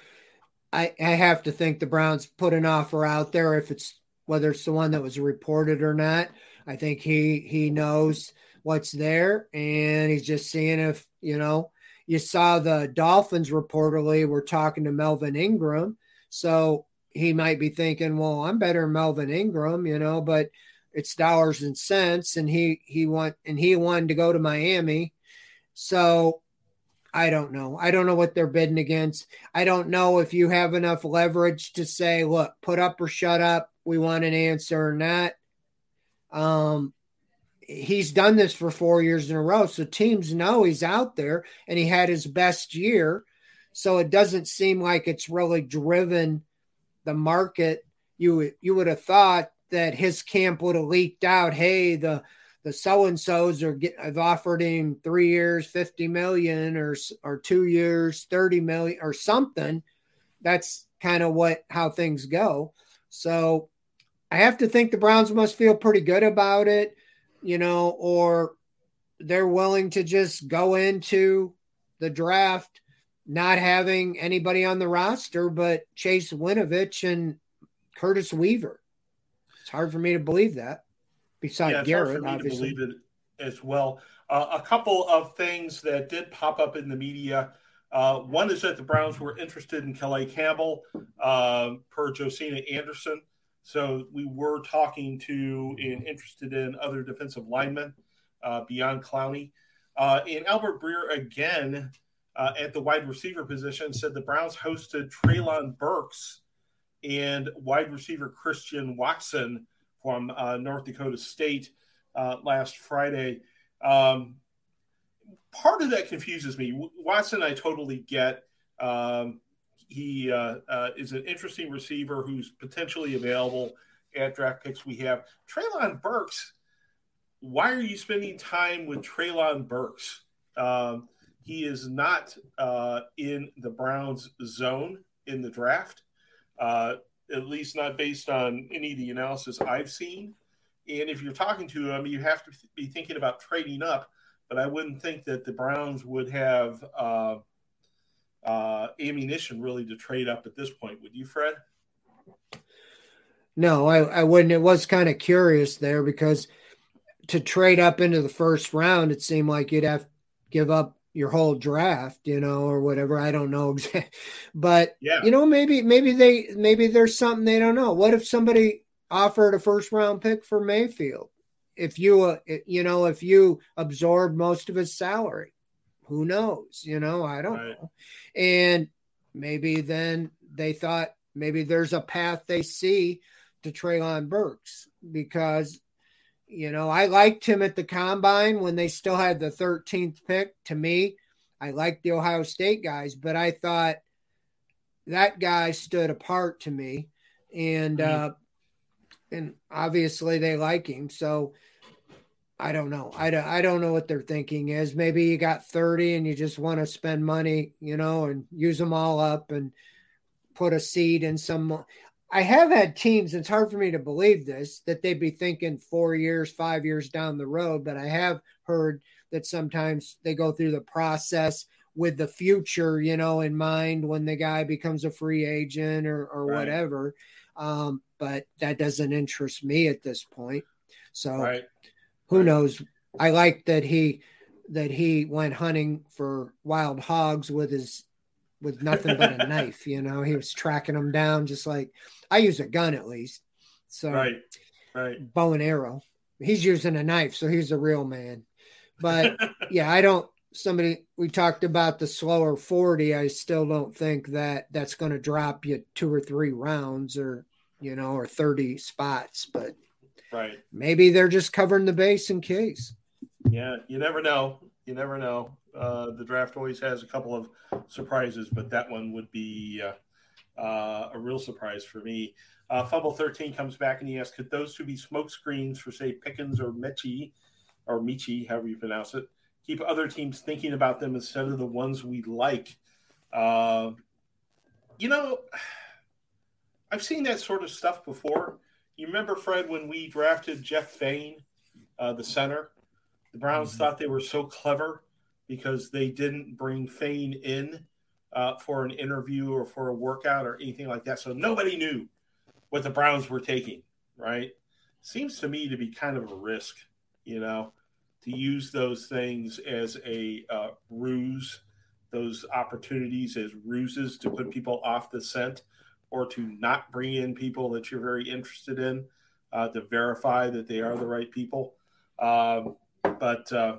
I I have to think the Browns put an offer out there. If it's whether it's the one that was reported or not, I think he he knows what's there, and he's just seeing if you know. You saw the Dolphins reportedly were talking to Melvin Ingram, so he might be thinking, "Well, I'm better than Melvin Ingram," you know, but it's dollars and cents and he he want and he wanted to go to Miami. So I don't know. I don't know what they're bidding against. I don't know if you have enough leverage to say, look, put up or shut up. We want an answer or not. Um he's done this for 4 years in a row, so teams know he's out there and he had his best year. So it doesn't seem like it's really driven the market. You you would have thought that his camp would have leaked out, hey, the the so and so's are get, have offered him three years, fifty million, or or two years, thirty million, or something. That's kind of what how things go. So I have to think the Browns must feel pretty good about it, you know, or they're willing to just go into the draft not having anybody on the roster but Chase Winovich and Curtis Weaver. It's hard for me to believe that. Besides yeah, Garrett, obviously. believe it as well. Uh, a couple of things that did pop up in the media. Uh, one is that the Browns were interested in Calais Campbell uh, per Josina Anderson. So we were talking to and interested in other defensive linemen uh, beyond Clowney. Uh, and Albert Breer again uh, at the wide receiver position said the Browns hosted Treylon Burks and wide receiver Christian Watson from uh, North Dakota State last Friday. Um, part of that confuses me. Watson, I totally get. Um, he uh, uh is an interesting receiver who's potentially available at draft picks we have. Treylon Burks, why are you spending time with Treylon Burks? Um, he is not uh, in the Browns zone in the draft uh, at least not based on any of the analysis I've seen. And if you're talking to him, you have to be thinking about trading up. But I wouldn't think that the Browns would have uh, uh, ammunition really to trade up at this point. Would you, Fred? No, I, I wouldn't. It was kind of curious there because to trade up into the first round, it seemed like you'd have to give up your whole draft, you know, or whatever. I don't know exactly, <laughs> but yeah. you know, maybe maybe they maybe there's something they don't know. What if somebody offered a first round pick for Mayfield? If you uh, you know if you absorb most of his salary, who knows? You know, I don't right. know. And maybe then they thought maybe there's a path they see to Treylon Burks because you know, I liked him at the combine when they still had the 13th pick. To me, I liked the Ohio State guys, but I thought that guy stood apart to me. And, mm-hmm. uh, and obviously they like him. So I don't know. I don't, I don't know what their thinking is. Maybe you got 30 and you just want to spend money, you know, and use them all up and put a seed in some. I have had teams, it's hard for me to believe this, that they'd be thinking four years, five years down the road, but I have heard that sometimes they go through the process with the future, you know, in mind when the guy becomes a free agent or, or right. whatever. Um, but that doesn't interest me at this point. So right. Who knows? I like that he that he went hunting for wild hogs with his with nothing but a <laughs> knife. You know, he was tracking them down just like I use a gun at least. So right, right, bow and arrow. He's using a knife, so he's a real man. But <laughs> yeah, I don't. Somebody we talked about the slower forty. I still don't think that that's going to drop you two or three rounds, or you know, or thirty spots. But right, maybe they're just covering the base in case. Yeah, you never know. You never know. Uh, the draft always has a couple of surprises, but that one would be uh, uh, a real surprise for me. Uh, Fumble 13 comes back and he asks, could those two be smoke screens for, say, Pickens or Metchie, or Michi, however you pronounce it? keep other teams thinking about them instead of the ones we like. Uh, you know, I've seen that sort of stuff before. You remember, Fred, when we drafted Jeff Faine, uh, the center? The Browns mm-hmm. thought they were so clever because they didn't bring Faine in uh, for an interview or for a workout or anything like that. So nobody knew what the Browns were taking, right? Seems to me to be kind of a risk, you know, to use those things as a uh, ruse, those opportunities as ruses to put people off the scent or to not bring in people that you're very interested in uh, to verify that they are the right people. Um, but uh,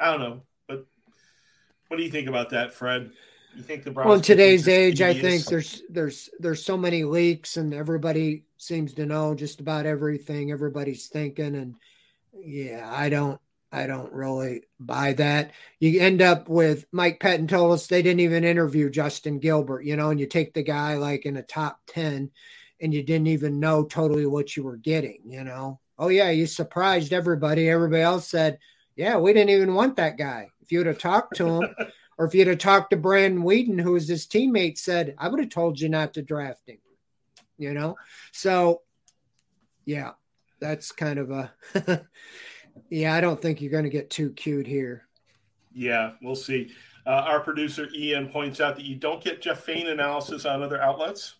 I don't know. But what do you think about that, Fred? You think the Browns? Well, in today's age, I think there's there's there's so many leaks, and everybody seems to know just about everything everybody's thinking, and yeah, I don't I don't really buy that. You end up with Mike Pettine told us they didn't even interview Justin Gilbert, you know, and you take the guy like in a top 10 and you didn't even know totally what you were getting, you know. Oh, yeah, you surprised everybody. Everybody else said, yeah, we didn't even want that guy. If you would have talked to him, <laughs> or if you'd have talked to Brandon Weeden, who was his teammate, said, I would have told you not to draft him, you know. So, yeah, that's kind of a, <laughs> yeah, I don't think you're going to get too cute here. Yeah, we'll see. Uh, our producer Ian points out that you don't get Jeff Faine analysis on other outlets,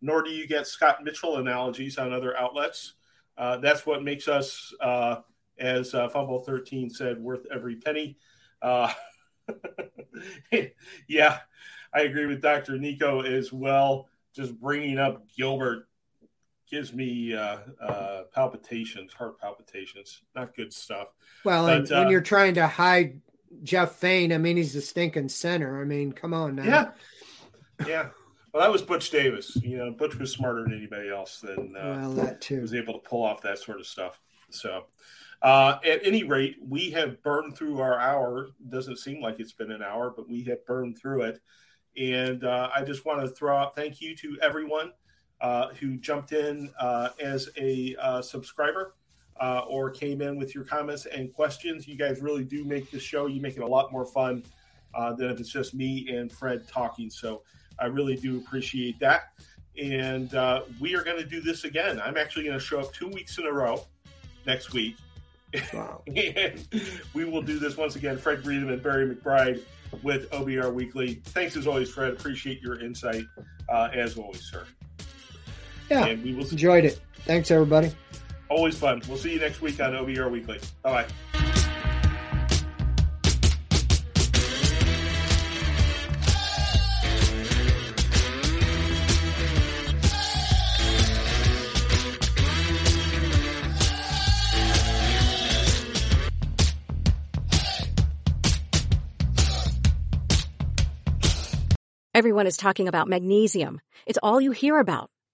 nor do you get Scott Mitchell analogies on other outlets. Uh, that's what makes us, uh, as uh, Fumble 13 said, worth every penny. Uh, <laughs> yeah, I agree with Dr. Nico as well. Just bringing up Gilbert gives me uh, uh, palpitations, heart palpitations. Not good stuff. Well, but, when uh, you're trying to hide Jeff Faine, I mean, he's a stinking center. I mean, come on now. Yeah. Yeah. Well, that was Butch Davis. You know, Butch was smarter than anybody else. Than uh, well, that too was able to pull off that sort of stuff. So, uh, at any rate, we have burned through our hour. Doesn't seem like it's been an hour, but we have burned through it. And uh, I just want to throw out thank you to everyone uh, who jumped in uh, as a uh, subscriber uh, or came in with your comments and questions. You guys really do make the show. You make it a lot more fun than if it's just me and Fred talking. So I really do appreciate that. And we are going to do this again. I'm actually going to show up two weeks in a row next week Wow. <laughs> and we will do this once again. Fred Greetham and Barry McBride with OBR Weekly. Thanks as always, Fred. Appreciate your insight uh, as always, sir. Yeah, and we will enjoyed it. Thanks, everybody. Always fun. We'll see you next week on OBR Weekly. Bye bye. Everyone is talking about magnesium. It's all you hear about.